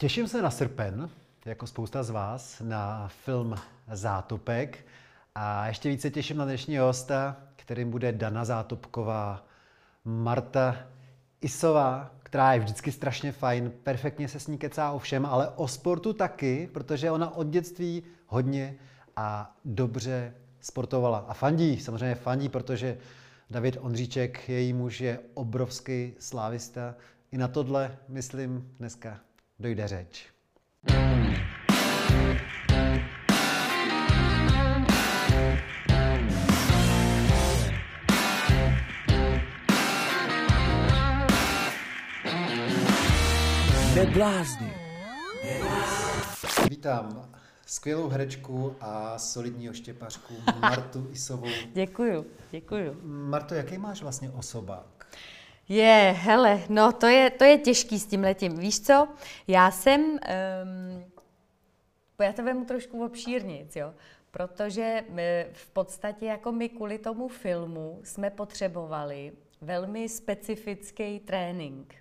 Těším se na srpen, jako spousta z vás, na film Zátopek. A ještě více těším na dnešního hosta, kterým bude Dana Zátopková, Marta Isová, která je vždycky strašně fajn, perfektně se s ní kecá o všem, ale o sportu taky, protože ona od dětství hodně a dobře sportovala. A fandí, samozřejmě fandí, protože David Ondříček, její muž, je obrovský slávista. I na tohle, myslím, dneska dojde řeč. Neblázni. Vítám skvělou herečku a solidní oštěpařku Martu Isovou. Děkuju, děkuju. Marto, jaký máš vlastně osobák? Je, hele, no to je, to je těžký s tím letím. Víš co, já jsem, um, já to vemu trošku obšírnic, jo, protože my, v podstatě jako my kvůli tomu filmu jsme potřebovali velmi specifický trénink.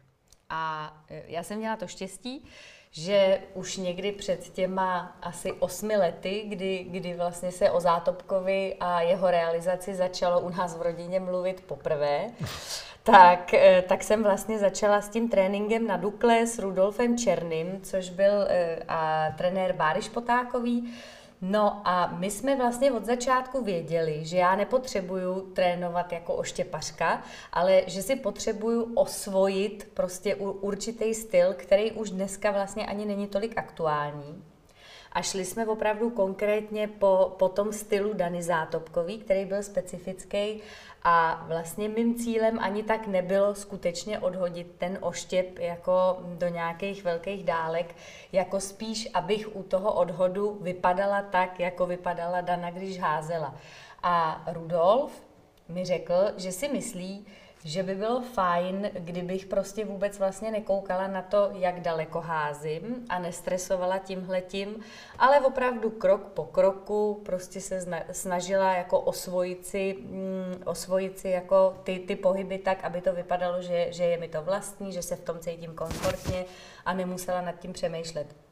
A e, já jsem měla to štěstí, že už někdy před těma asi osmi lety, kdy, kdy vlastně se o Zátopkovi a jeho realizaci začalo u nás v rodině mluvit poprvé, tak, e, tak jsem vlastně začala s tím tréninkem na Dukle s Rudolfem Černým, což byl e, a trenér Báry Potákový. No a my jsme vlastně od začátku věděli, že já nepotřebuju trénovat jako oštěpařka, ale že si potřebuju osvojit prostě určitý styl, který už dneska vlastně ani není tolik aktuální. A šli jsme opravdu konkrétně po, po tom stylu Dany Zátopkový, který byl specifický a vlastně mým cílem ani tak nebylo skutečně odhodit ten oštěp jako do nějakých velkých dálek, jako spíš, abych u toho odhodu vypadala tak, jako vypadala Dana, když házela. A Rudolf mi řekl, že si myslí, že by bylo fajn, kdybych prostě vůbec vlastně nekoukala na to, jak daleko házím a nestresovala tímhletím, ale opravdu krok po kroku prostě se snažila jako osvojit si, mm, osvojit si jako ty, ty pohyby tak, aby to vypadalo, že, že je mi to vlastní, že se v tom cítím komfortně a nemusela nad tím přemýšlet.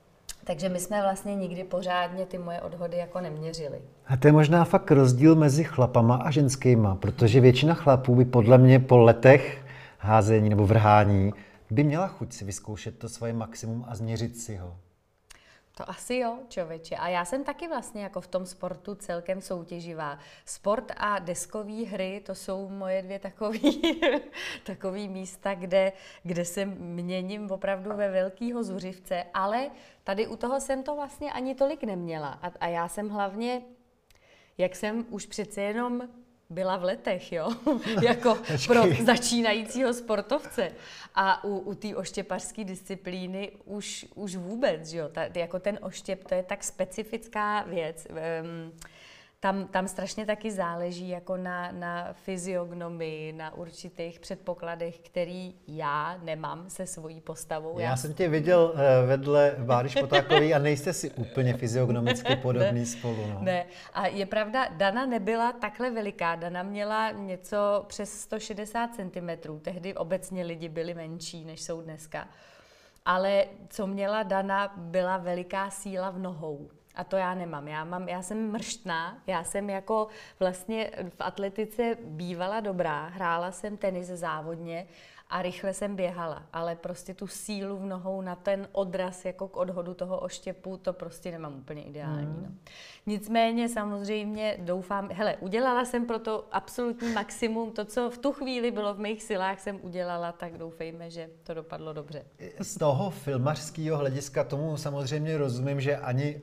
Takže my jsme vlastně nikdy pořádně ty moje odhody jako neměřili. A to je možná fakt rozdíl mezi chlapama a ženskýma, protože většina chlapů by podle mě po letech házení nebo vrhání by měla chuť si vyzkoušet to svoje maximum a změřit si ho. To asi jo, člověče. A já jsem taky vlastně jako v tom sportu celkem soutěživá. Sport a deskové hry, to jsou moje dvě takové takový místa, kde, kde se měním opravdu ve velkýho zuřivce, ale tady u toho jsem to vlastně ani tolik neměla. A, a já jsem hlavně, jak jsem už přece jenom byla v letech, jo, jako pro začínajícího sportovce. A u, u té oštěpařské disciplíny už, už vůbec, jo, ta, jako ten oštěp, to je tak specifická věc. Um, tam, tam strašně taky záleží jako na, na fyziognomii, na určitých předpokladech, který já nemám se svojí postavou. Já, já jsem tě viděl uh, vedle Báry Špotákový a nejste si úplně fyziognomicky podobný ne, spolu. No. Ne. A je pravda, Dana nebyla takhle veliká. Dana měla něco přes 160 cm. Tehdy obecně lidi byli menší, než jsou dneska. Ale co měla Dana, byla veliká síla v nohou. A to já nemám. Já, mám, já jsem mrštná, já jsem jako vlastně v atletice bývala dobrá, hrála jsem tenis závodně a rychle jsem běhala, ale prostě tu sílu v nohou na ten odraz jako k odhodu toho oštěpu, to prostě nemám úplně ideální. Mm. No. Nicméně samozřejmě doufám, hele, udělala jsem pro to absolutní maximum, to, co v tu chvíli bylo v mých silách, jsem udělala, tak doufejme, že to dopadlo dobře. Z toho filmařského hlediska tomu samozřejmě rozumím, že ani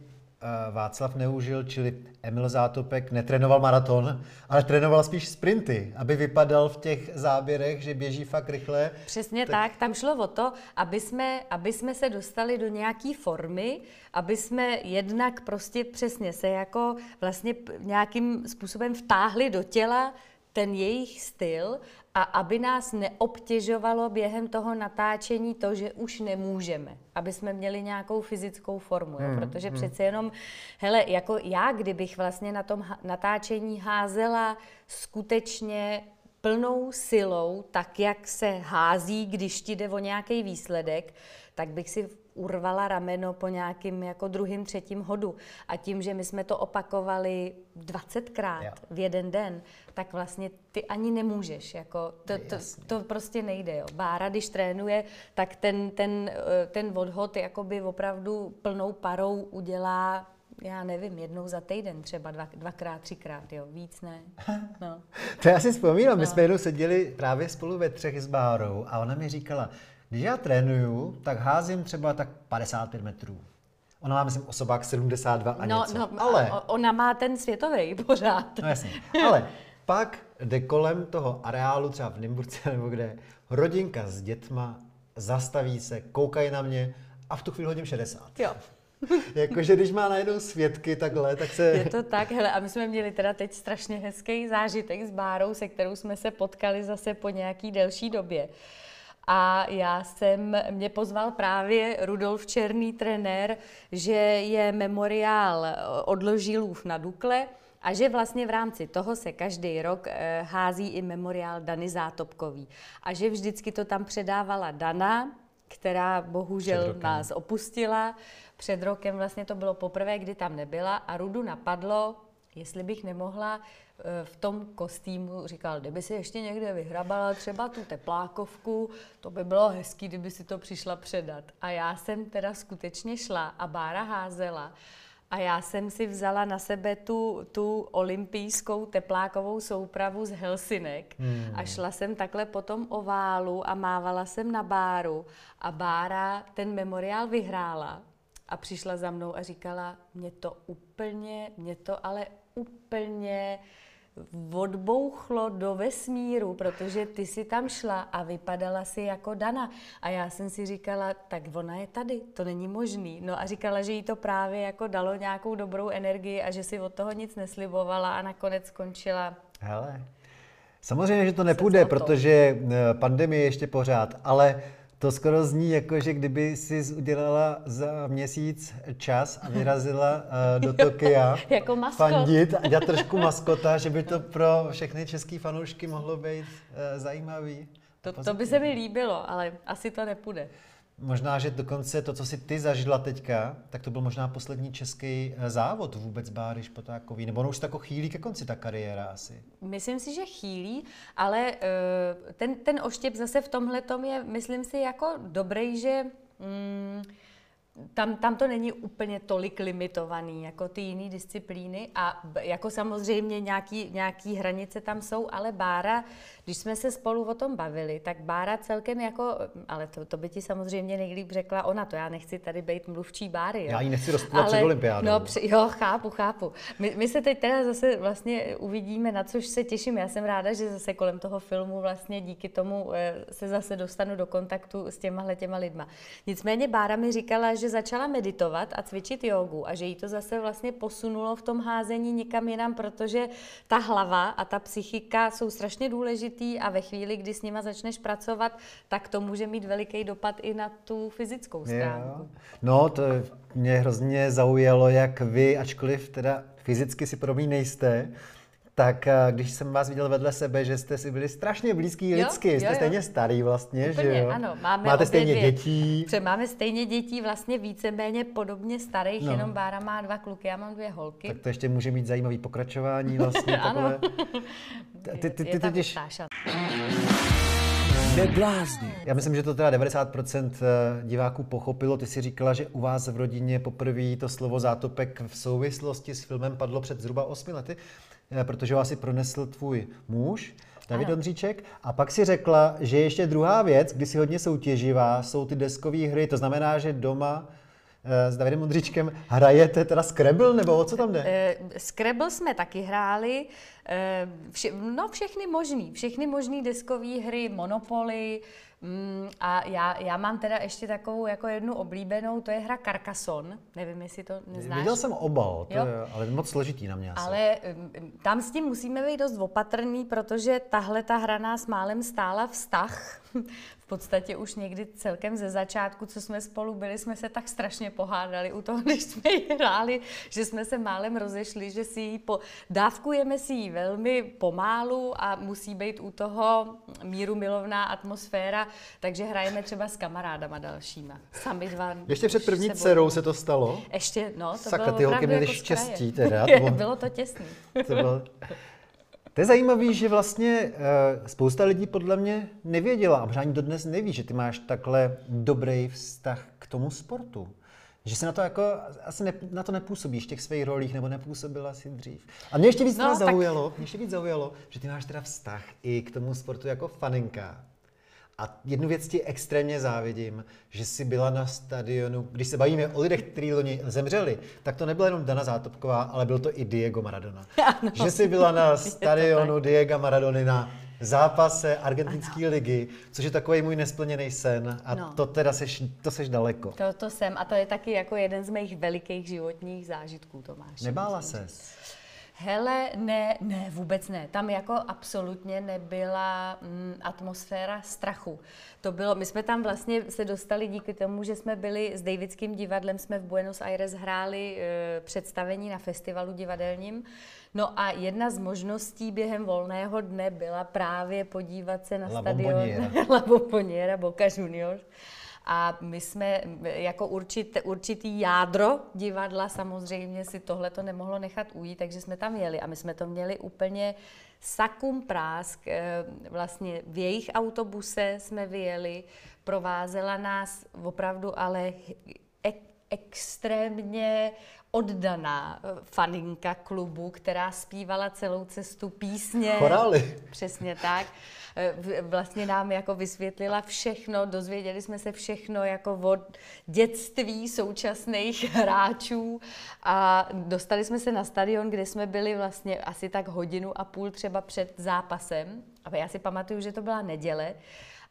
Václav Neužil, čili Emil Zátopek, netrénoval maraton, ale trénoval spíš sprinty, aby vypadal v těch záběrech, že běží fakt rychle. Přesně tak, tak tam šlo o to, aby jsme, aby jsme se dostali do nějaké formy, aby jsme jednak prostě přesně se jako vlastně nějakým způsobem vtáhli do těla ten jejich styl a aby nás neobtěžovalo během toho natáčení to, že už nemůžeme, aby jsme měli nějakou fyzickou formu, jo? Hmm, protože hmm. přece jenom, hele, jako já, kdybych vlastně na tom natáčení házela skutečně plnou silou, tak jak se hází, když ti jde o nějaký výsledek, tak bych si urvala rameno po nějakým jako druhým, třetím hodu. A tím, že my jsme to opakovali 20krát Jo. v jeden den, tak vlastně ty ani nemůžeš. Jako to, to, to prostě nejde. Jo. Bára, když trénuje, tak ten, ten, eh, ten odhod jakoby opravdu plnou parou udělá já nevím, jednou za týden třeba, dva, dvakrát, třikrát, jo, víc ne. No. To já si vzpomínám, my jsme jednou seděli právě spolu ve třech s Bárou a ona mi říkala, když já trénuju, tak házím třeba tak 55 metrů. Ona má, myslím, osobák 72 a No, něco. no, ale, ona má ten světový pořád. no jasně, ale pak jde kolem toho areálu, třeba v Nymburce nebo kde, rodinka s dětma, zastaví se, koukají na mě a v tu chvíli hodím 60. Jo, Jakože když má najednou svědky takhle, tak se... je to tak. Hele, a my jsme měli teda teď strašně hezký zážitek s Bárou, se kterou jsme se potkali zase po nějaký delší době. A já jsem, mě pozval právě Rudolf Černý, trenér, že je memoriál odložilův na Dukle a že vlastně v rámci toho se každý rok eh, hází i memoriál Dany Zátopkový. A že vždycky to tam předávala Dana, která bohužel nás opustila. Před rokem vlastně to bylo poprvé, kdy tam nebyla a Rudu napadlo, jestli bych nemohla eh, v tom kostýmu, říkal, kdyby si ještě někde vyhrabala třeba tu teplákovku, to by bylo hezký, kdyby si to přišla předat. A já jsem teda skutečně šla a Bára házela a já jsem si vzala na sebe tu, tu olympijskou teplákovou soupravu z Helsinek. Hmm. a šla jsem takhle po tom oválu a mávala jsem na Báru. A Bára ten memoriál vyhrála. A přišla za mnou a říkala, mě to úplně, mě to ale úplně odbouchlo do vesmíru, protože ty si tam šla a vypadala si jako Dana. A já jsem si říkala, tak ona je tady, to není možný. No a říkala, že jí to právě jako dalo nějakou dobrou energii a že si od toho nic neslibovala a nakonec skončila. Hele, samozřejmě, že to nepůjde, protože eh, pandemie je ještě pořád, ale to skoro zní jako, že kdyby si udělala za měsíc čas a vyrazila eh, do Tokia Jako maskot. fandit a dělat trošku maskota, že by to pro všechny český fanoušky mohlo být eh, zajímavý. To, to by se mi líbilo, ale asi to nepůjde. Možná, že dokonce to, co si ty zažila teďka, tak to byl možná poslední český eh, závod vůbec Báry Špotákový, nebo ono už tako chýlí ke konci ta kariéra asi. Myslím si, že chýlí, ale eh, ten, ten oštěp zase v tomhle tom je, myslím si, jako dobrý, že mm, tam, tam to není úplně tolik limitovaný, jako ty jiné disciplíny a jako samozřejmě nějaký, nějaký hranice tam jsou, ale Bára, když jsme se spolu o tom bavili, tak Bára celkem jako, ale to, to by ti samozřejmě nejlíp řekla ona, to já nechci tady být mluvčí Báry. Jo? Já ji nechci rozptýlit před olympiádou. No, při, jo, chápu, chápu. My, my se teď teda zase vlastně uvidíme, na což se těším. Já jsem ráda, že zase kolem toho filmu vlastně díky tomu eh, se zase dostanu do kontaktu s těma těma lidma. Nicméně Bára mi říkala, že začala meditovat a cvičit jogu a že jí to zase vlastně posunulo v tom házení někam jinam, protože ta hlava a ta psychika jsou strašně důležitý a ve chvíli, kdy s nima začneš pracovat, tak to může mít veliký dopad i na tu fyzickou stránku. Jo. No, to mě hrozně zaujalo, jak vy, ačkoliv teda fyzicky si podobný nejste, tak eh, když jsem vás viděl vedle sebe, že jste si byli strašně blízký Jo, lidsky, jste jo, jo. stejně starý vlastně, Úplně, že jo? ano. Máme Máte stejně dvě. dětí. Protože máme stejně dětí vlastně víceméně podobně starých, No. no. jenom Bára má dva kluky, já mám dvě holky. Tak to ještě může mít zajímavý pokračování vlastně Ano. Ty, ty, je ty, totiž. Neblázni. já myslím, že to teda 90% diváků pochopilo. Ty si říkala, že u vás v rodině poprvé to slovo zátopek v souvislosti s filmem padlo před zhruba 8 lety, eh, protože ho asi pronesl tvůj muž, David Ano. Ondříček. A pak si řekla, že ještě druhá věc, kdy si hodně soutěživá, jsou ty deskové hry. To znamená, že doma eh, s Davidem Ondříčkem hrajete teda Scrabble, nebo o co tam jde? Eh, Scrabble jsme taky hráli, eh, vše, no všechny možný, všechny možný deskové hry, Monopoly, mm, a já, já mám teda ještě takovou jako jednu oblíbenou, to je hra Carcassonne, nevím, jestli to neznáš. Viděl jsem obal, to Jo. je, ale moc složitý na mě asi. Ale um, tam s tím musíme být dost opatrný, protože tahle ta hra nás málem stála vztah. v podstatě už někdy celkem ze začátku, co jsme spolu byli, jsme se tak strašně pohádali u toho, než jsme ji hráli, že jsme se málem rozešli, že si ji po... dávkujeme si ji velmi pomálu a musí být u toho míru milovná atmosféra, takže hrajeme třeba s kamarádama dalšíma. Sami dva. Ještě před první dcerou se to stalo? Ještě, no, to Saka, bylo ty holky měly jako štěstí teda. To bylo, bylo to těsný. To bylo... To je zajímavé, že vlastně uh, spousta lidí podle mě nevěděla a možná ani dodnes neví, že ty máš takhle dobrý vztah k tomu sportu. Že se na to jako, asi ne, na to nepůsobíš v těch svých rolích, nebo nepůsobila asi dřív. A mě ještě víc No, no, tak- zaujalo, mě ještě víc zaujalo, že ty máš teda vztah i k tomu sportu jako faninka. A jednu věc ti extrémně závidím, že jsi byla na stadionu, když se bavíme o lidech, kteří loni zemřeli, tak to nebyla jenom Dana Zátopková, ale byl to i Diego Maradona. Ano. Že jsi byla na stadionu Diego Maradony na zápase argentinské ligy, což je takový můj nesplněný sen a No. to teda seš, to seš daleko. To, to jsem a to je taky jako jeden z mých velikých životních zážitků, Tomáš. Nebála se. že- Hele, ne, ne, vůbec ne. Tam jako absolutně nebyla mm, atmosféra strachu. To bylo, my jsme tam vlastně se dostali díky tomu, že jsme byli s Davidským divadlem, jsme v Buenos Aires hráli e, představení na festivalu divadelním. No a jedna z možností během volného dne byla právě podívat se na La stadion. La Bomboniera, Boca Juniors. A my jsme jako určit, určitý jádro divadla samozřejmě si tohle to nemohlo nechat ujít, takže jsme tam jeli a my jsme to měli úplně sakum prásk. eh, Vlastně v jejich autobuse jsme vyjeli, provázela nás opravdu ale extrémně oddaná eh, faninka klubu, která zpívala celou cestu písně. Chorály. Přesně tak. Eh, Vlastně nám jako vysvětlila všechno, dozvěděli jsme se všechno jako od dětství současných hráčů a dostali jsme se na stadion, kde jsme byli vlastně asi tak hodinu a půl třeba před zápasem. A já si pamatuju, že to byla neděle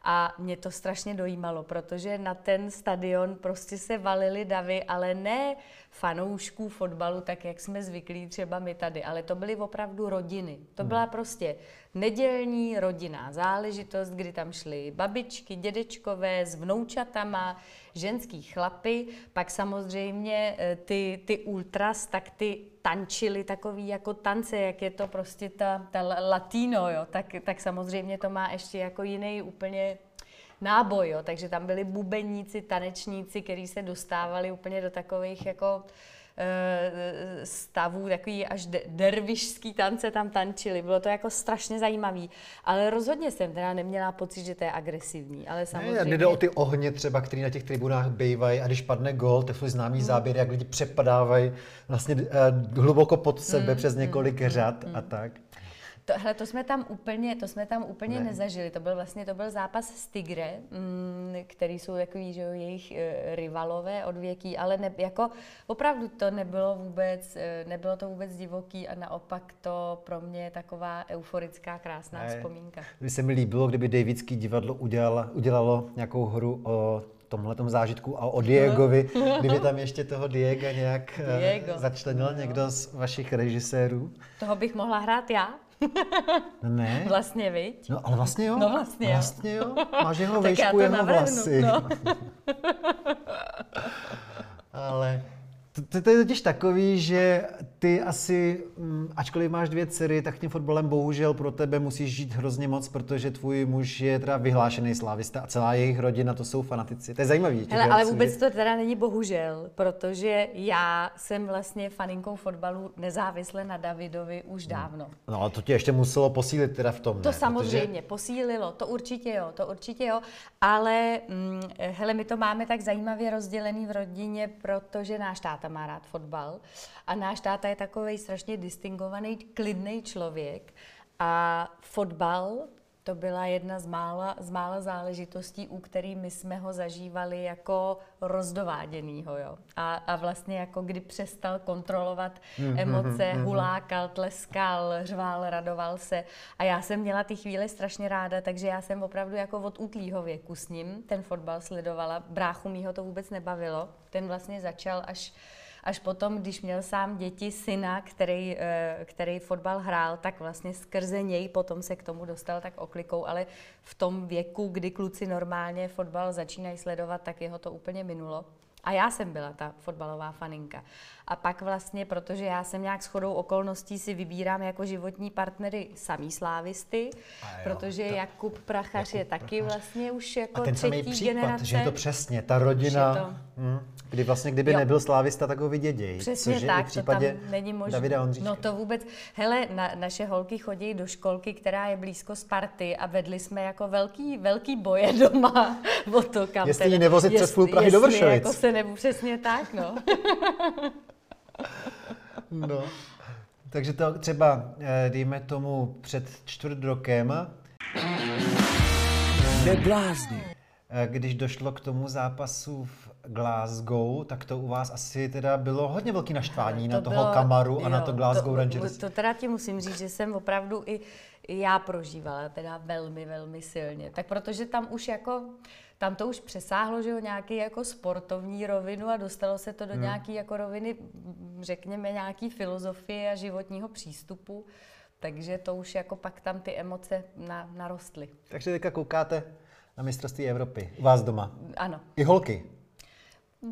a mě to strašně dojímalo, protože na ten stadion prostě se valily davy, ale ne fanoušků fotbalu, tak jak jsme zvyklí třeba my tady, ale to byly opravdu rodiny. To byla prostě nedělní rodinná záležitost, kdy tam šly babičky, dědečkové s vnoučatama, ženský chlapy, pak samozřejmě eh, ty, ty ultras, tak ty tančili takový jako tance, jak je to prostě ta, ta la- latino, jo, tak, tak samozřejmě to má ještě jako jiný úplně náboj, jo, takže tam byli bubeníci, tanečníci, kteří se dostávali úplně do takových jako stavů, takový až de- dervišský tance tam tančili. Bylo to jako strašně zajímavý, ale rozhodně jsem teda neměla pocit, že to je agresivní, ale Ne, samozřejmě... nejde o ty ohně třeba, který na těch tribunách bývají a když padne gol, tak jsou známý záběry, jak lidi přepadávají vlastně eh, hluboko pod sebe přes několik řad a tak. To, hele, to jsme tam úplně, to jsme tam úplně Ne. ne. nezažili. To byl vlastně to byl zápas s Tigre, mm, který jsou takový, že jo, jejich e, rivalové od věký, ale ne, jako opravdu to nebylo vůbec, e, nebylo to vůbec divoký a naopak to pro mě je taková euforická, krásná Ne. vzpomínka. By se mi líbilo, kdyby Davidský divadlo udělalo, udělalo nějakou hru o tomhletom zážitku a o Diegovi, kdyby tam ještě toho Diega nějak eh, Diego. začlenil No. někdo z vašich režisérů. Toho bych mohla hrát já, Ne? vlastně, viď? No, ale vlastně jo. No, vlastně jo. Vlastně jo. Máš jeho to jeho navrhnu, vlasy. no. Ale to, to, to je totiž takový, že ty asi, mm, ačkoliv máš dvě dcery, tak tím fotbalem bohužel pro tebe musíš žít hrozně moc, protože tvůj muž je teda vyhlášený slávista a celá jejich rodina to jsou fanatici. To je zajímavý. Hele, ale vůbec to teda není bohužel, protože já jsem vlastně faninkou fotbalu nezávisle na Davidovi už dávno. No ale to tě ještě muselo posílit teda v tom, To ne? samozřejmě posílilo, to určitě jo, to určitě jo, ale mm, hele, my to máme tak zajímavě rozdělený v rodině, protože náš táta má rád fotbal a náš táta je takový strašně distingovaný, klidný člověk a fotbal to byla jedna z mála, z mála záležitostí, u který my jsme ho zažívali jako rozdováděnýho, jo. A, a vlastně jako kdy přestal kontrolovat emoce, hulákal, tleskal, řval, radoval se. A já jsem měla ty chvíle strašně ráda, takže já jsem opravdu jako od útlýho věku s ním ten fotbal sledovala. Bráchu mýho to vůbec nebavilo. Ten vlastně začal až Až potom, když měl sám děti, syna, který, eh, který fotbal hrál, tak vlastně skrze něj potom se k tomu dostal tak oklikou, ale v tom věku, kdy kluci normálně fotbal začínají sledovat, tak jeho to úplně minulo. A já jsem byla ta fotbalová faninka. A pak vlastně, protože já jsem nějak shodou okolností si vybírám jako životní partnery samý slávisty, jo, protože to, Jakub Prachař Jakub je taky Prachař. vlastně už jako a ten třetí samý případ, generace. že je to přesně, ta rodina, to... hm, kdy vlastně kdyby jo. nebyl slávista, tak ho vydědějí. Přesně což tak, v případě to tam není možné. Davida No to vůbec, hele, na, naše holky chodí do školky, která je blízko Sparty a vedli jsme jako velký, velký boje doma o to, kam Jestli ji nevozit přes půl Prahy do Vršovic. jako se nebu, přesně tak, no. no. Takže to třeba, eh, dejme tomu, před čtvrt rokem, Neblázni. Eh, když došlo k tomu zápasu v Glasgow, tak to u vás asi teda bylo hodně velký naštvání to na toho bylo, Kamaru a jo, na to Glasgow to, Rangers. To teda ti musím říct, že jsem opravdu i, i já prožívala teda velmi, velmi silně. Tak protože tam už jako tam to už přesáhlo, že jo, nějaký jako sportovní rovinu a dostalo se to do hmm. nějaký jako roviny, řekněme, nějaký filozofie a životního přístupu. Takže to už jako pak tam ty emoce na, narostly. Takže teďka koukáte na mistrovství Evropy u vás doma? Ano. I holky?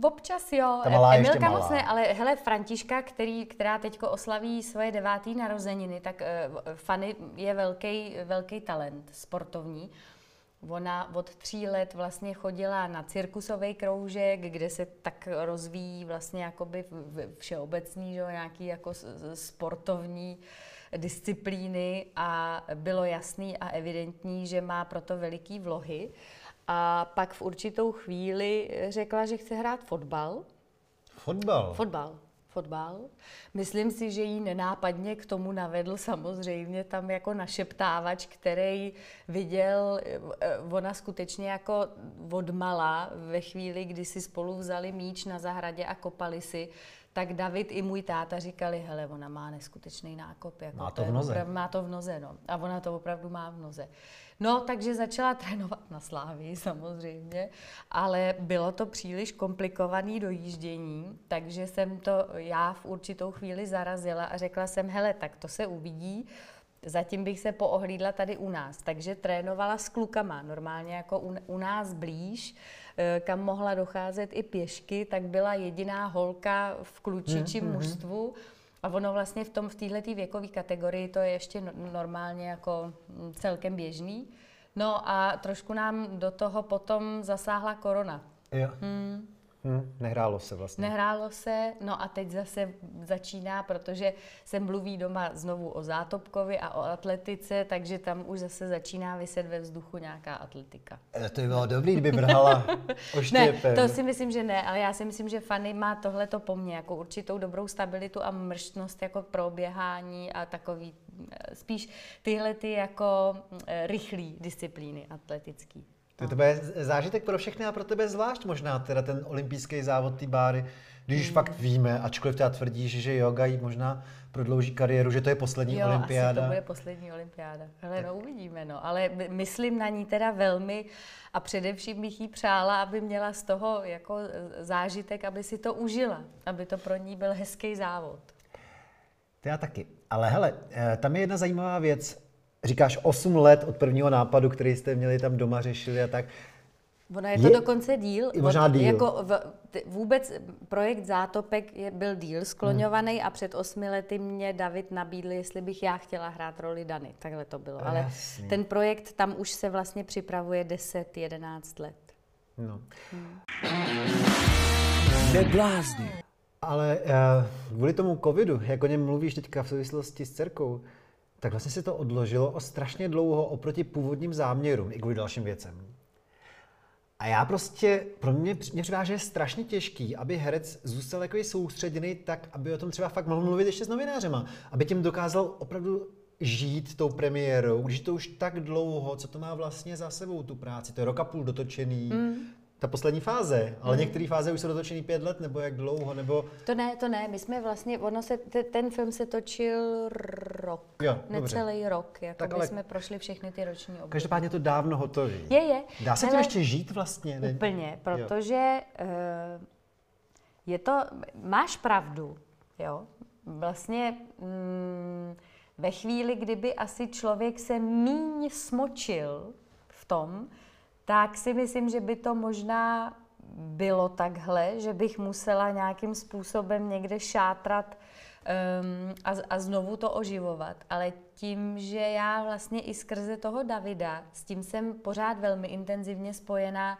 Občas jo. Ta malá Emilka moc ne, ale hele, Františka, který, která teď oslaví svoje devátý narozeniny, tak uh, Fanny je velký, velký talent sportovní. Ona od tří let vlastně chodila na cirkusový kroužek, kde se tak rozvíjí vlastně jakoby všeobecný, že, nějaký jako sportovní disciplíny a bylo jasný a evidentní, že má proto veliký vlohy. A pak v určitou chvíli řekla, že chce hrát fotbal. Fotbal? Fotbal fotbal. Myslím si, že jí nenápadně k tomu navedl samozřejmě tam jako našeptávač, který viděl, eh, ona skutečně jako odmala ve chvíli, kdy si spolu vzali míč na zahradě a kopali si, tak David i můj táta říkali, hele, ona má neskutečný nákop. Jako má to v noze. Opravdu, má to v noze, no. A ona to opravdu má v noze. No, takže začala trénovat na Slávii samozřejmě, ale bylo to příliš komplikované dojíždění, takže jsem to já v určitou chvíli zarazila a řekla jsem, hele, tak to se uvidí, Zatím bych se poohlídla tady u nás, takže trénovala s klukama, normálně jako u, u nás blíž, eh, kam mohla docházet i pěšky, tak byla jediná holka v klučičím mm, mužstvu. A ono vlastně v tom v této věkové kategorii to je ještě normálně jako mm, celkem běžný. No a trošku nám do toho potom zasáhla korona. Jo. Hmm. Hmm, nehrálo se vlastně. Nehrálo se, no a teď zase začíná, protože se mluví doma znovu o Zátopkovi a o atletice, takže tam už zase začíná vyset ve vzduchu nějaká atletika. E, to by bylo dobrý, kdyby brhala Ne, to si myslím, že ne, ale já si myslím, že Fanny má tohleto po mně, jako určitou dobrou stabilitu a mrštnost jako proběhání a takový, e, spíš tyhle ty jako e, rychlý disciplíny atletický. To, to bude zážitek pro všechny a pro tebe zvlášť možná, teda ten olympijský závod, ty báry, když hmm. fakt víme, ačkoliv teda tvrdíš, že yoga jí možná prodlouží kariéru, že to je poslední jo, olympiáda. Asi to bude poslední olympiáda. Ale no uvidíme, no. Ale myslím na ní teda velmi a především bych jí přála, aby měla z toho jako zážitek, aby si to užila, aby to pro ní byl hezký závod. To já taky. Ale hele, eh, tam je jedna zajímavá věc říkáš 8 let od prvního nápadu, který jste měli tam doma řešili a tak. Ono je to je, dokonce díl. Možná díl. Jako v, vůbec projekt Zátopek je, byl díl skloňovaný hmm. a před osmi lety mě David nabídl, jestli bych já chtěla hrát roli Dany. Takhle to bylo. Ale Jasně. ten projekt tam už se vlastně připravuje 10-11 let. No. Hmm. Ale uh, kvůli tomu covidu, jak o něm mluvíš teďka v souvislosti s dcerkou, tak vlastně se to odložilo o strašně dlouho oproti původním záměrům i kvůli dalším věcem. A já prostě, pro mě, mě připadá, že je strašně těžký, aby herec zůstal jako soustředěný tak, aby o tom třeba fakt mohl mluvit ještě s novinářema. Aby tím dokázal opravdu žít tou premiérou, když to už tak dlouho, co to má vlastně za sebou tu práci, to je roka půl dotočený, mm ta poslední fáze, ale hmm. některé fáze už jsou dotočený pět let, nebo jak dlouho, nebo... To ne, to ne, my jsme vlastně, ono se, ten film se točil rok, jo, necelý rok, jako tak ale... jsme prošli všechny ty roční období. Každopádně to dávno hotový. Je, je. Dá se to ještě žít vlastně? Ne? Úplně, protože uh, je to, máš pravdu, jo. Vlastně mm, ve chvíli, kdyby asi člověk se míň smočil v tom, tak si myslím, že by to možná bylo takhle, že bych musela nějakým způsobem někde šátrat um, a, a znovu to oživovat. Ale tím, že já vlastně i skrze toho Davida, s tím jsem pořád velmi intenzivně spojená,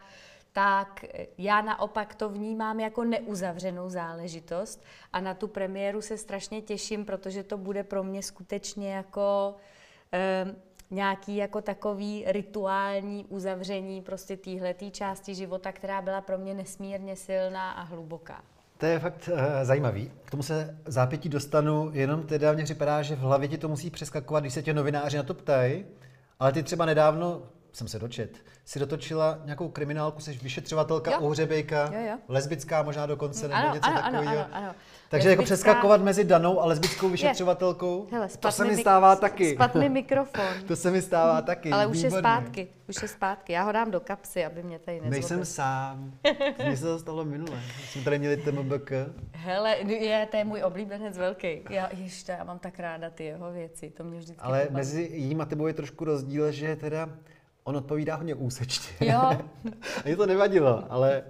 tak já naopak to vnímám jako neuzavřenou záležitost a na tu premiéru se strašně těším, protože to bude pro mě skutečně jako um, nějaký jako takový rituální uzavření prostě téhletý části života, která byla pro mě nesmírně silná a hluboká. To je fakt uh, zajímavý. K tomu se zápětí dostanu, jenom teda mně připadá, že v hlavě ti to musí přeskakovat, když se tě novináři na to ptají, ale ty třeba nedávno, jsem se dočet, si dotočila nějakou kriminálku, jsi vyšetřovatelka jo. u Hřebejka, jo, jo. lesbická možná dokonce, nebo ano, něco ano, takového. Ano, ano, ano. Takže lesbická... jako přeskakovat mezi danou a lesbickou vyšetřovatelkou, Hele, to se mi stává mik- taky. Spat mi mikrofon. to se mi stává taky. Ale už Výborný. je zpátky, už je zpátky. Já ho dám do kapsy, aby mě tady nezlobil. Nejsem sám. Mně se to stalo minule. Jsme tady měli TMBK. Hele, je, to je můj oblíbenec velký. Já, ještě, já mám tak ráda ty jeho věci, to mě vždycky Ale pobaví. mezi jím a tebou je trošku rozdíl, že teda on odpovídá hodně úsečně. Jo. Mně to nevadilo, ale...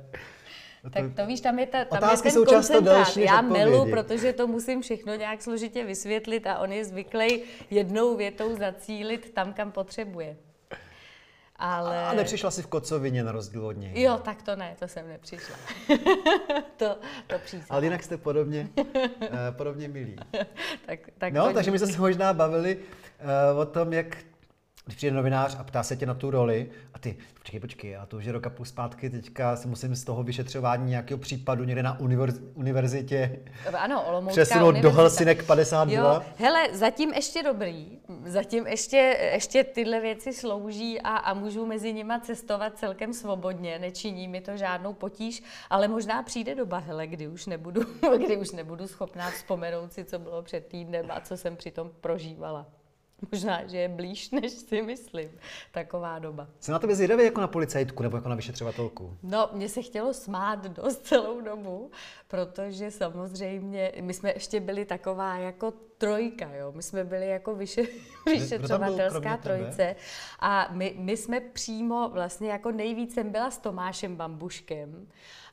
Tak to víš, tam je, ta, tam Otázky je ten jsou často koncentrát. delší Já melu, protože to musím všechno nějak složitě vysvětlit a on je zvyklý jednou větou zacílit tam, kam potřebuje. Ale... A nepřišla si v kocovině na rozdíl od něj. Jo, tak to ne, to jsem nepřišla. to, to přísahám. Ale jinak jste podobně, uh, podobně milí. tak, tak No, to takže my jsme se možná bavili uh, o tom, jak když přijde novinář a ptá se tě na tu roli a ty, počkej, počkej, a to už je roka půl zpátky, teďka se musím z toho vyšetřování nějakého případu někde na univerz, univerzitě Ano, Olomoucká přesunout do univerzita. Helsinek 52. Jo, hele, zatím ještě dobrý, zatím ještě, ještě tyhle věci slouží a, a můžu mezi nima cestovat celkem svobodně, nečiní mi to žádnou potíž, ale možná přijde doba, hele, kdy už nebudu, kdy už nebudu schopná vzpomenout si, co bylo před týdnem a co jsem přitom prožívala. Možná, že je blíž, než si myslím, taková doba. Jsem na tebe zvědavý jako na policajtku nebo jako na vyšetřovatelku. No, mně se chtělo smát dost celou dobu, protože samozřejmě my jsme ještě byli taková jako trojka, jo. My jsme byli jako vyše, vyšetřovatelská trojice a my, my jsme přímo vlastně jako nejvíc jsem byla s Tomášem Bambuškem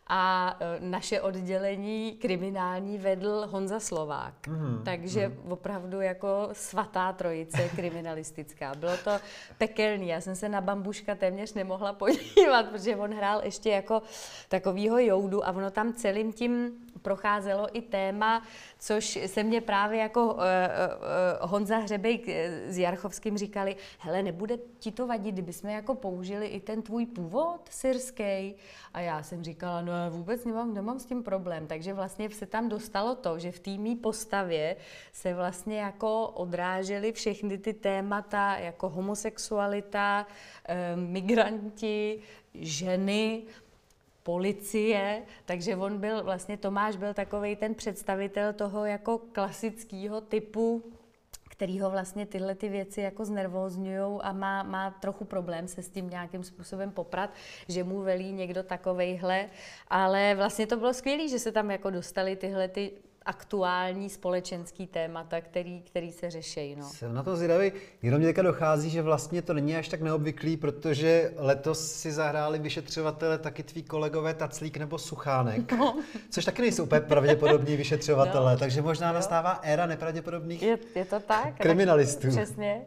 a e, naše oddělení kriminální vedl Honza Slovák. Mm, Takže mm. opravdu jako svatá trojice kriminalistická. Bylo to pekelný. Já jsem se na Bambuška téměř nemohla podívat, protože on hrál ještě jako takovýho joudu a ono tam celým tím procházelo i téma, což se mě právě jako uh, uh, Honza Hřebejk s Jarchovským říkali, hele, nebude ti to vadit, kdyby jsme jako použili i ten tvůj původ syrský? A já jsem říkala, no vůbec nemám, nemám s tím problém. Takže vlastně se tam dostalo to, že v té mý postavě se vlastně jako odrážely všechny ty témata, jako homosexualita, eh, migranti, ženy, policie, takže on byl, vlastně Tomáš byl takový ten představitel toho jako klasického typu, který ho vlastně tyhle ty věci jako znervózňují a má, má trochu problém se s tím nějakým způsobem poprat, že mu velí někdo takovejhle, ale vlastně to bylo skvělé, že se tam jako dostali tyhle ty aktuální společenský témata, který, který se řeší. No. Jsem na to zvědavý. Jenom mě teďka dochází, že vlastně to není až tak neobvyklý, protože letos si zahráli vyšetřovatele taky tví kolegové Taclík nebo Suchánek, no. což taky nejsou úplně pravděpodobní vyšetřovatele, no. takže možná nastává éra nepravděpodobných je, je to tak? kriminalistů. Tak, přesně.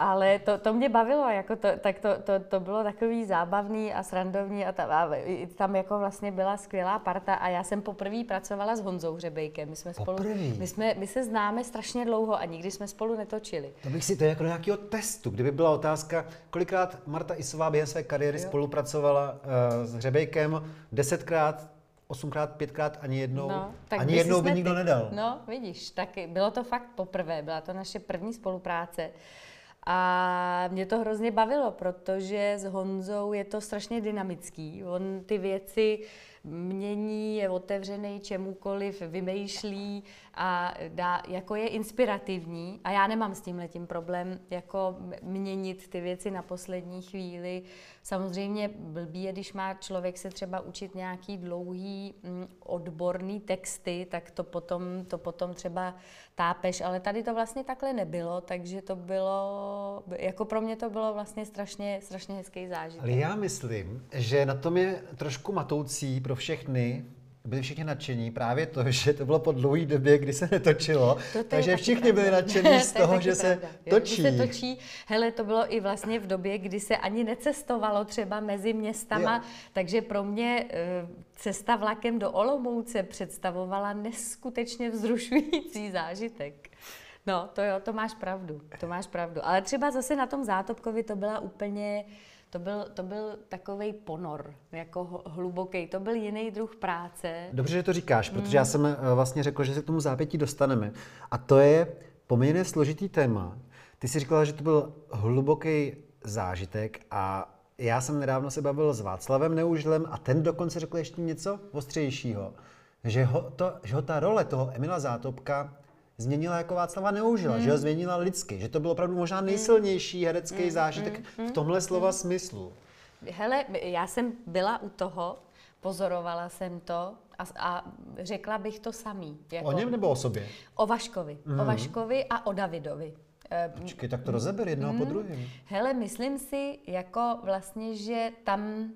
Ale to, to mě bavilo, jako to, tak to, to, to bylo takový zábavný a srandovní a, ta, a tam jako vlastně byla skvělá parta a já jsem poprvé pracovala s Honzou Hřebejkem. My jsme spolu, my, jsme, my se známe strašně dlouho a nikdy jsme spolu netočili. To bych si to jako do nějakého testu, kdyby byla otázka, kolikrát Marta Isová během své kariéry jo. spolupracovala uh, s Hřebejkem, desetkrát, osmkrát, pětkrát, ani jednou, no, tak ani jednou by nikdo ty, nedal. No, vidíš, taky bylo to fakt poprvé, byla to naše první spolupráce. A mě to hrozně bavilo, protože s Honzou je to strašně dynamický. On ty věci mění, je otevřený čemukoliv, vymýšlí a dá, jako je inspirativní. A já nemám s tím letím problém jako měnit ty věci na poslední chvíli, samozřejmě blbý je, když má člověk se třeba učit nějaký dlouhý mm, odborný texty, tak to potom, to potom třeba tápeš, ale tady to vlastně takhle nebylo, takže to bylo, jako pro mě to bylo vlastně strašně, strašně hezký zážitek. Ale já myslím, že na tom je trošku matoucí pro všechny, byli všichni nadšení právě to, že to bylo po dlouhé době, kdy se netočilo, to, to takže všichni byli nadšení z toho, že se točí. se točí. Hele, to bylo i vlastně v době, kdy se ani necestovalo třeba mezi městama, jo. takže pro mě eh, cesta vlakem do Olomouce představovala neskutečně vzrušující zážitek. No, to jo, to máš pravdu, to máš pravdu. Ale třeba zase na tom Zátopkovi to byla úplně to byl, to byl takový ponor, jako hluboký. To byl jiný druh práce. Dobře, že to říkáš, protože mm. já jsem eh, vlastně řekl, že se k tomu zápětí dostaneme. A to je poměrně složitý téma. Ty jsi říkala, že to byl hluboký zážitek a já jsem nedávno se bavil s Václavem Neužlem a ten dokonce řekl ještě něco ostřejšího, že ho, to, že ho ta role toho Emila Zátopka změnila jako Václava Neužila, mm. že ho hmm. změnila lidsky, že to byl opravdu možná hmm. nejsilnější herecký mm. zážitek mm. v tomhle slova mm. smyslu. Hele, já jsem byla u toho, pozorovala jsem to a, a řekla bych to samý. Jako o něm nebo o sobě? O Vaškovi. Mm. O hmm. Vaškovi a o Davidovi. Eh, Počkej, tak to rozeber jednoho mm. po druhém. Hele, myslím si, jako vlastně, že tam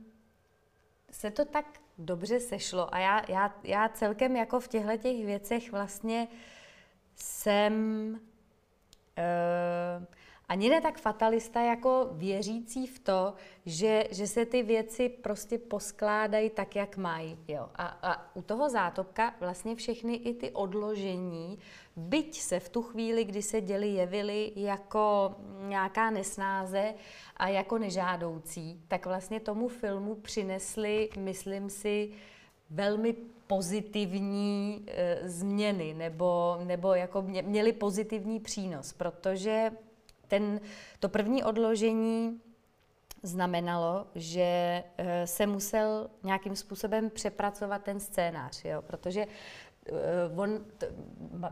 se to tak dobře sešlo a já, já, já celkem jako v těchto těch věcech vlastně uh, jsem uh, ani ne tak fatalista, jako věřící v to, že, že se ty věci prostě poskládají tak, jak mají. Jo. A, a u toho zátopka vlastně všechny i ty odložení, byť se v tu chvíli, kdy se děli, jevily jako nějaká nesnáze a jako nežádoucí, tak vlastně tomu filmu přinesli, myslím si, velmi pozitivní e, změny nebo, nebo jako mě, měli pozitivní přínos, protože ten, to první odložení znamenalo, že e, se musel nějakým způsobem přepracovat ten scénář, jo? protože Eh, on, t,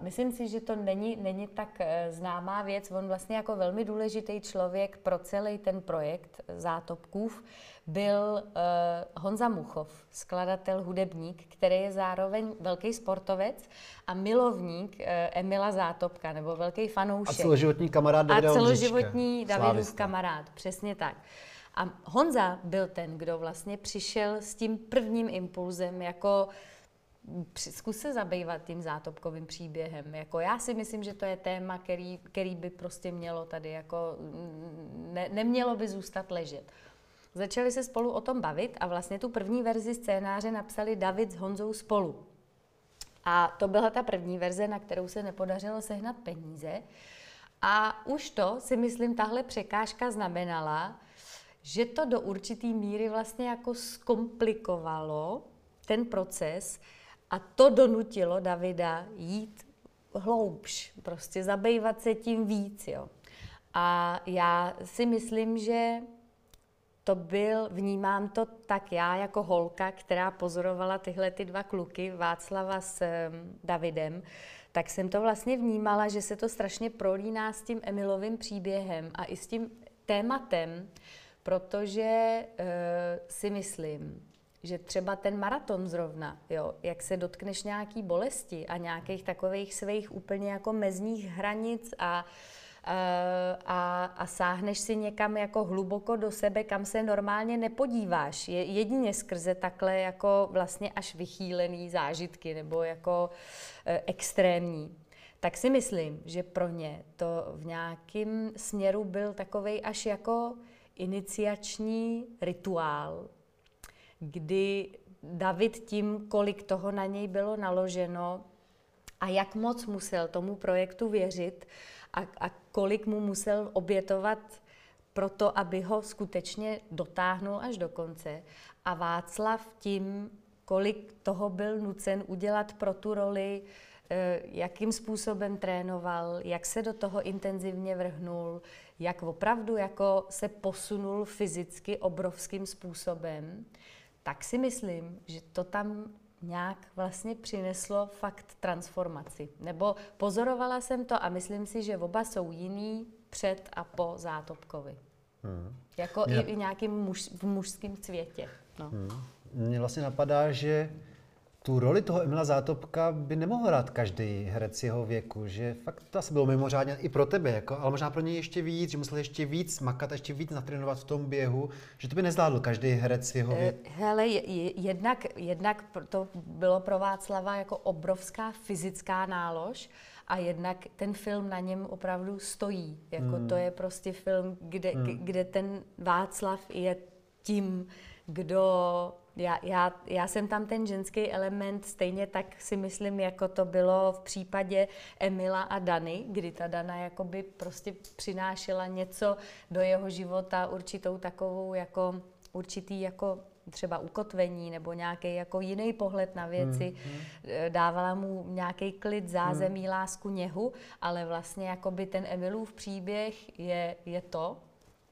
myslím si, že to není, není tak eh, známá věc. On vlastně jako velmi důležitý člověk pro celý ten projekt Zátopkův byl uh, Honza Muchov, skladatel, hudebník, který je zároveň velký sportovec a milovník uh, Emila Zátopka, nebo velký fanoušek. A celoživotní kamarád Davida A celoživotní Davidův kamarád, přesně tak. A Honza byl ten, kdo vlastně přišel s tím prvním impulzem jako uh, zkus se zabývat tím zátopkovým příběhem. Jako já si myslím, že to je téma, který, který by prostě mělo tady jako, ne, nemělo by zůstat ležet. Začali se spolu o tom bavit a vlastně tu první verzi scénáře napsali David s Honzou spolu. A to byla ta první verze, na kterou se nepodařilo sehnat peníze. A už to si myslím, tahle překážka znamenala, že to do určitý míry vlastně jako zkomplikovalo ten proces, a to donutilo Davida jít hloubš, prostě zabývat se tím víc. Jo. A já si myslím, že to byl, vnímám to tak já jako holka, která pozorovala tyhle ty dva kluky, Václava s Davidem, tak jsem to vlastně vnímala, že se to strašně prolíná s tím Emilovým příběhem a i s tím tématem, protože uh, si myslím, že třeba ten maraton zrovna, jo, jak se dotkneš nějaký bolesti a nějakých takových svých úplně jako mezních hranic a, a, a sáhneš si někam jako hluboko do sebe, kam se normálně nepodíváš. Je jedině skrze takhle jako vlastně až vychýlený zážitky nebo jako e, extrémní. Tak si myslím, že pro ně to v nějakém směru byl takový až jako iniciační rituál, kdy David tím, kolik toho na něj bylo naloženo a jak moc musel tomu projektu věřit a, a kolik mu musel obětovat pro to, aby ho skutečně dotáhnul až do konce. A Václav tím, kolik toho byl nucen udělat pro tu roli, eh, jakým způsobem trénoval, jak se do toho intenzivně vrhnul, jak opravdu jako se posunul fyzicky obrovským způsobem, tak si myslím, že to tam nějak vlastně přineslo fakt transformaci. Nebo pozorovala jsem to a myslím si, že oba jsou jiný před a po Zátopkovi. Hmm. Jako i, i nějakým muž, v mužském cvětě. No. Hmm. Mně vlastně napadá, že tu roli toho Emila Zátopka by nemohl hrát každý herec jeho věku, že fakt to asi bylo mimořádně i pro tebe, jako, ale možná pro něj ještě víc, že musel ještě víc makat, ještě víc natrénovat v tom běhu, že to by nezvládl každý herec jeho věku. Hele, jednak, jednak to bylo pro Václava jako obrovská fyzická nálož, a jednak ten film na něm opravdu stojí. Jako hmm. To je prostě film, kde, hmm. kde ten Václav je tím, kdo já, já, já jsem tam ten ženský element stejně tak si myslím, jako to bylo v případě Emila a Dany, kdy ta Dana jakoby prostě přinášela něco do jeho života, určitou takovou jako určitý jako třeba ukotvení nebo nějaký jako jiný pohled na věci, hmm, hmm. dávala mu nějaký klid, zázemí, hmm. lásku, něhu, ale vlastně jakoby ten Emilův příběh je, je to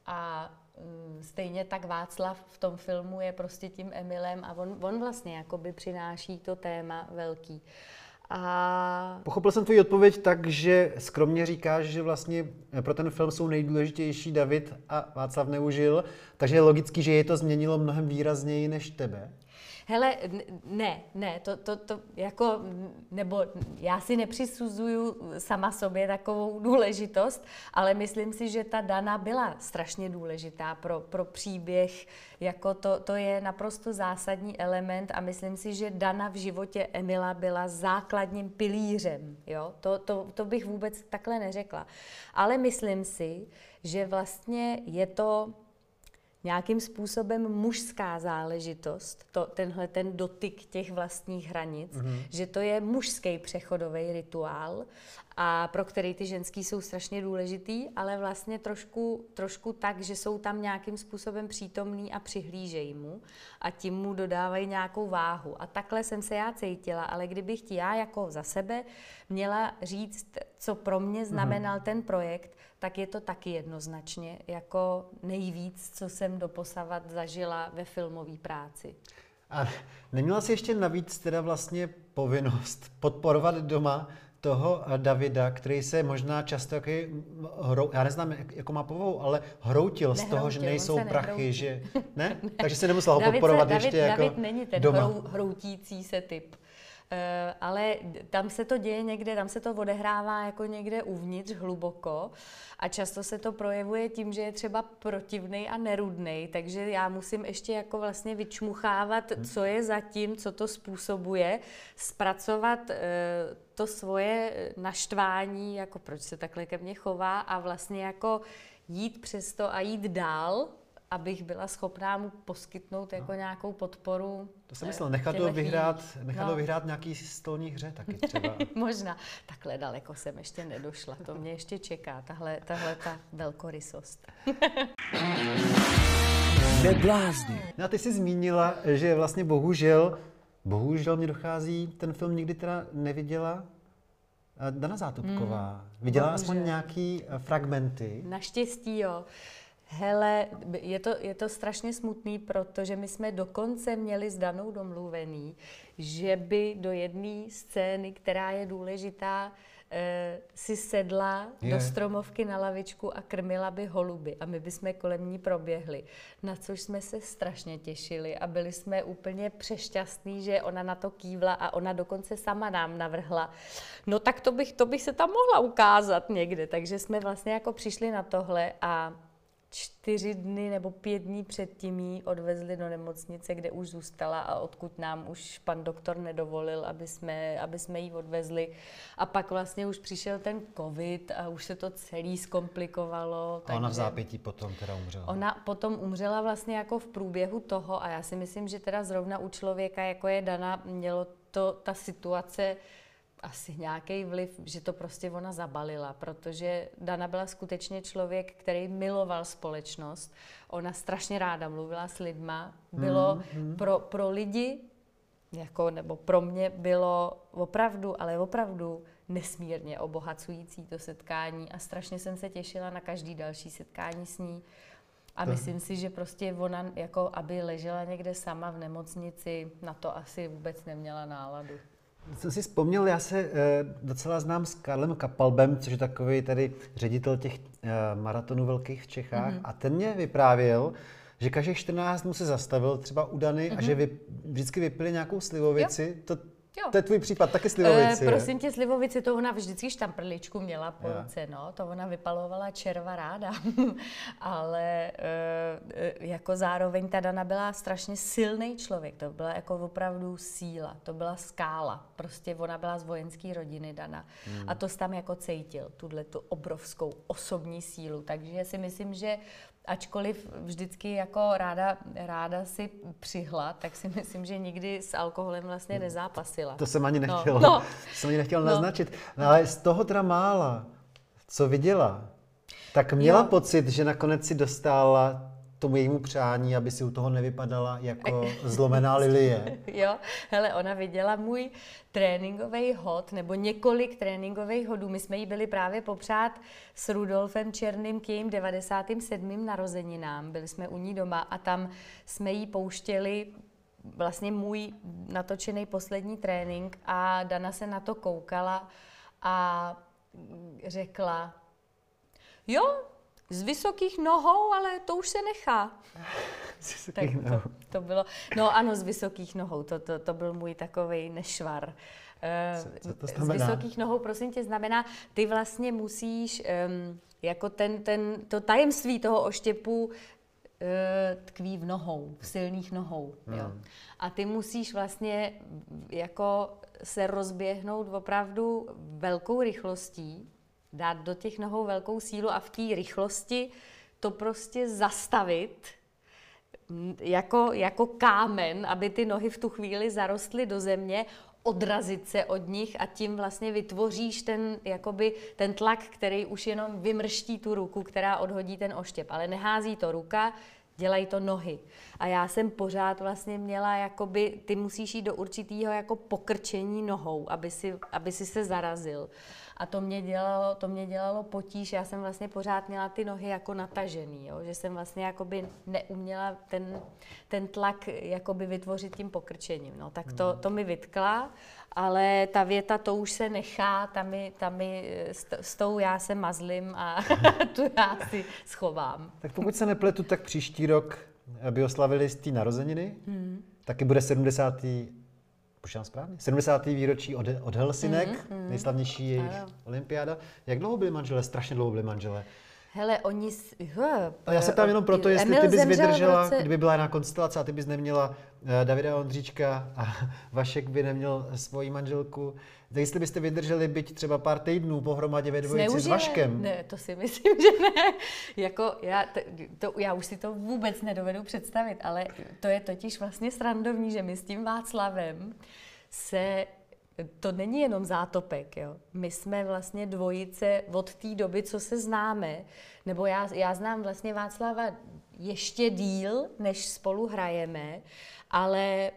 a Mm, stejně tak Václav v tom filmu je prostě tím Emilem a on, on vlastně jakoby přináší to téma velký. A... Pochopil jsem tvoji odpověď tak, že skromně říkáš, že vlastně pro ten film jsou nejdůležitější David a Václav Neužil, takže je logický, že je to změnilo mnohem výrazněji než tebe. Hele, ne, ne, to, to, to jako, nebo já si nepřisuzuju sama sobě takovou důležitost, ale myslím si, že ta Dana byla strašně důležitá pro, pro příběh, jako to, to je naprosto zásadní element a myslím si, že Dana v životě Emila byla základním pilířem, jo, to, to, to bych vůbec takhle neřekla. Ale myslím si, že vlastně je to nějakým způsobem mužská záležitost, to, tenhle ten dotyk těch vlastních hranic, mm-hmm. že to je mužský přechodový rituál a pro který ty ženský jsou strašně důležitý, ale vlastně trošku, trošku tak, že jsou tam nějakým způsobem přítomný a přihlížejí mu a tím mu dodávají nějakou váhu. A takhle jsem se já cítila, ale kdybych ti já jako za sebe měla říct, co pro mě znamenal mm-hmm. ten projekt, tak je to taky jednoznačně jako nejvíc, co jsem doposavat zažila ve filmové práci. A neměla jsi ještě navíc teda vlastně povinnost podporovat doma toho Davida, který se možná často jaký hrou, já neznám, jako má povahu, ale hroutil nehroutil, z toho, že nejsou prachy, nehroutil. že ne? ne? Takže se nemusela ho podporovat David, ještě David jako David není ten doma. Hrou, hroutící se typ. Eh, ale tam se to děje někde, tam se to odehrává jako někde uvnitř hluboko a často se to projevuje tím, že je třeba protivný a nerudný, takže já musím ještě jako vlastně vyčmuchávat, hmm. co je zatím, co to způsobuje, zpracovat eh, to svoje naštvání, jako proč se takhle ke mně chová a vlastně jako jít přes to a jít dál, abych byla schopná mu poskytnout jako no. nějakou podporu. To jsem myslel, nechat ho vyhrát, nechat no. vyhrát nějaký stolní hře taky třeba. Možná. Takhle daleko jsem ještě nedošla. To mě ještě čeká, tahle, tahle ta velkorysost. Neblázni. No a ty jsi zmínila, že vlastně bohužel, bohužel mě dochází, ten film nikdy teda neviděla Dana Zátopková. Hmm, Viděla bohužel. aspoň nějaký eh, fragmenty? Naštěstí jo. Hele, je to, je to strašně smutný, protože my jsme dokonce měli s Danou domluvený, že by do jedné scény, která je důležitá, eh, si sedla je. do stromovky na lavičku a krmila by holuby a my bychom kolem ní proběhli. Na což jsme se strašně těšili a byli jsme úplně přešťastní, že ona na to kývla a ona dokonce sama nám navrhla. No tak to bych, to bych se tam mohla ukázat někde, takže jsme vlastně jako přišli na tohle a čtyři dny nebo pět dní předtím ji odvezli do nemocnice, kde už zůstala a odkud nám už pan doktor nedovolil, aby jsme, aby jsme ji odvezli. A pak vlastně už přišel ten covid a už se to celý zkomplikovalo. A ona v zápětí potom teda umřela. Ona potom umřela vlastně jako v průběhu toho a já si myslím, že teda zrovna u člověka, jako je Dana, mělo to, ta situace asi nějaký vliv, že to prostě ona zabalila, protože Dana byla skutečně člověk, který miloval společnost. Ona strašně ráda mluvila s lidma. Bylo mm-hmm. pro, pro lidi, jako, nebo pro mě bylo opravdu, ale opravdu nesmírně obohacující to setkání a strašně jsem se těšila na každý další setkání s ní. A myslím si, že prostě ona, jako aby ležela někde sama v nemocnici, na to asi vůbec neměla náladu. Jsem si vzpomněl, já se e, docela znám s Karlem Kapalbem, což je takový tady ředitel těch e, maratonů velkých v Čechách. Mm-hmm. A ten mě vyprávěl, že každých 14 dnů se zastavil třeba u Dany mm-hmm. a že vy, vždycky vypili nějakou slivovici. Jo. To, Jo. To je tvůj případ, taky slivovici. E, prosím tě, slivovici, to ona vždycky štamprličku měla po ruce, no, to ona vypalovala červa ráda. Ale e, jako zároveň ta Dana byla strašně silný člověk, to byla jako opravdu síla, to byla skála. Prostě ona byla z vojenské rodiny Dana. Hmm. A to tam jako cítil, tuhle tu obrovskou osobní sílu. Takže si myslím, že ačkoliv vždycky jako ráda, ráda si přihla, tak si myslím, že nikdy s alkoholem vlastně hmm. nezápasila. To jsem ani no, nechtěl, no, no. jsem ani nechtěl no. naznačit. No, ale z toho teda mála, co viděla, tak měla jo. pocit, že nakonec si dostala tomu jejímu přání, aby si u toho nevypadala jako zlomená lilie. jo, hele, ona viděla můj tréninkový hod, nebo několik tréninkových hodů. My jsme jí byli právě popřát s Rudolfem Černým k jejím 97. narozeninám. Byli jsme u ní doma a tam jsme jí pouštěli vlastně můj natočený poslední trénink a Dana se na to koukala a řekla, jo, z vysokých nohou, ale to už se nechá. Z tak to, to bylo, no ano, z vysokých nohou, to, to, to byl můj takový nešvar. Co, co to znamená? Z vysokých nohou, prosím tě, znamená, ty vlastně musíš, um, jako ten, ten, to tajemství toho oštěpu uh, tkví v nohou, v silných nohou. Hmm. Jo. A ty musíš vlastně jako se rozběhnout opravdu velkou rychlostí, dát do těch nohou velkou sílu a v té rychlosti to prostě zastavit jako, jako kámen, aby ty nohy v tu chvíli zarostly do země, odrazit se od nich a tím vlastně vytvoříš ten, jakoby, ten tlak, který už jenom vymrští tu ruku, která odhodí ten oštěp. Ale nehází to ruka, dělají to nohy. A já jsem pořád vlastně měla, jakoby, ty musíš jít do určitého jako pokrčení nohou, aby si, aby si se zarazil. A to mě dělalo, to mě dělalo potíž. Já jsem vlastně pořád měla ty nohy jako natažený, jo? že jsem vlastně jakoby neuměla ten, ten tlak jakoby vytvořit tím pokrčením. No, tak to, to mi vytkla, ale ta věta, to už se nechá, tam mi, tam mi s, s tou já se mazlím a tu já si schovám. Tak pokud se nepletu, tak příští rok by oslavili z té narozeniny. Hmm. Taky bude 70 počítám správně, 70. výročí od, od Helsinek, mm-hmm. nejslavnější jejich olympiáda. Jak dlouho byli manželé? Strašně dlouho byli manželé. Hele, oni... Huh, a já se ptám jenom proto, jestli Emil ty bys vydržela, roce... kdyby byla jiná konstelace a ty bys neměla uh, Davida Ondříčka a Vašek by neměl svoji manželku, tak jestli byste vydrželi být třeba pár týdnů pohromadě ve dvojici s Vaškem. Ne, to si myslím, že ne. Jako já, to, to, já už si to vůbec nedovedu představit, ale to je totiž vlastně srandovní, že my s tím Václavem se to není jenom zátopek. Jo. My jsme vlastně dvojice od té doby, co se známe, nebo já, já znám vlastně Václava ještě díl, než spolu hrajeme, ale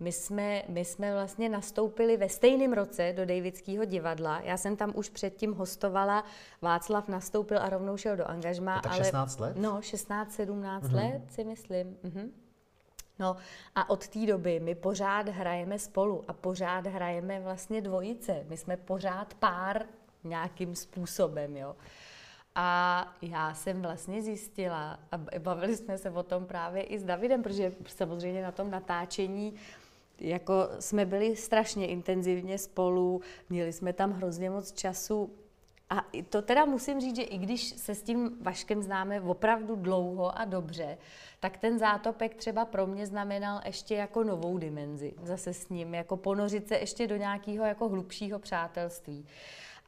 my jsme, my jsme vlastně nastoupili ve stejném roce do Davidského divadla. Já jsem tam už předtím hostovala, Václav nastoupil a rovnou šel do angažma. tak ale, 16 let? No, 16, 17 mm-hmm. let si myslím. Mm-hmm. No a od té doby my pořád hrajeme spolu a pořád hrajeme vlastně dvojice. My jsme pořád pár nějakým způsobem, jo. A já jsem vlastně zjistila, a bavili jsme se o tom právě i s Davidem, protože samozřejmě na tom natáčení jako jsme byli strašně intenzivně spolu, měli jsme tam hrozně moc času. A to teda musím říct, že i když se s tím Vaškem známe opravdu dlouho a dobře, tak ten zátopek třeba pro mě znamenal ještě jako novou dimenzi. Zase s ním, jako ponořit se ještě do nějakého jako hlubšího přátelství.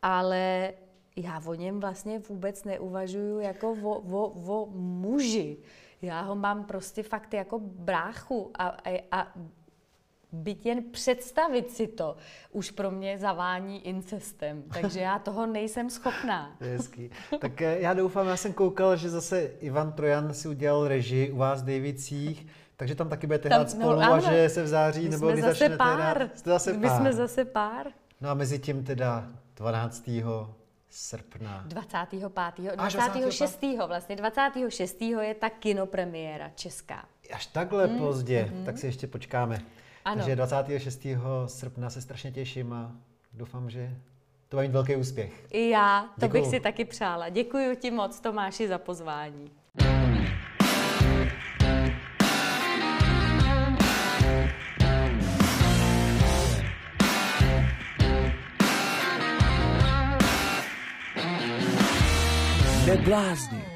Ale já o něm vlastně vůbec neuvažuju jako o, o, o muži. Já ho mám prostě fakt jako bráchu a, a, a byť jen představit si to, už pro mě zavání incestem. Takže já toho nejsem schopná. Hezký. Tak eh, já doufám, já jsem koukal, že zase Ivan Trojan si udělal režii u vás v Davicích, takže tam taky budete hrát no, spolu no, a že se v září, My nebo kdy zase začnete pár. hrát. Jste zase My pár. jsme zase pár. No a mezi tím teda 12 srpna. 25. 26. vlastně 26. je ta kinopremiéra česká. Až takhle mm, pozdě, mm. tak si ještě počkáme. Ano. Takže 26. srpna se strašně těším a doufám, že to bude mít velký úspěch. I já, to Děkuju. bych si taky přála. Děkuji ti moc, Tomáši, za pozvání. Neblázni.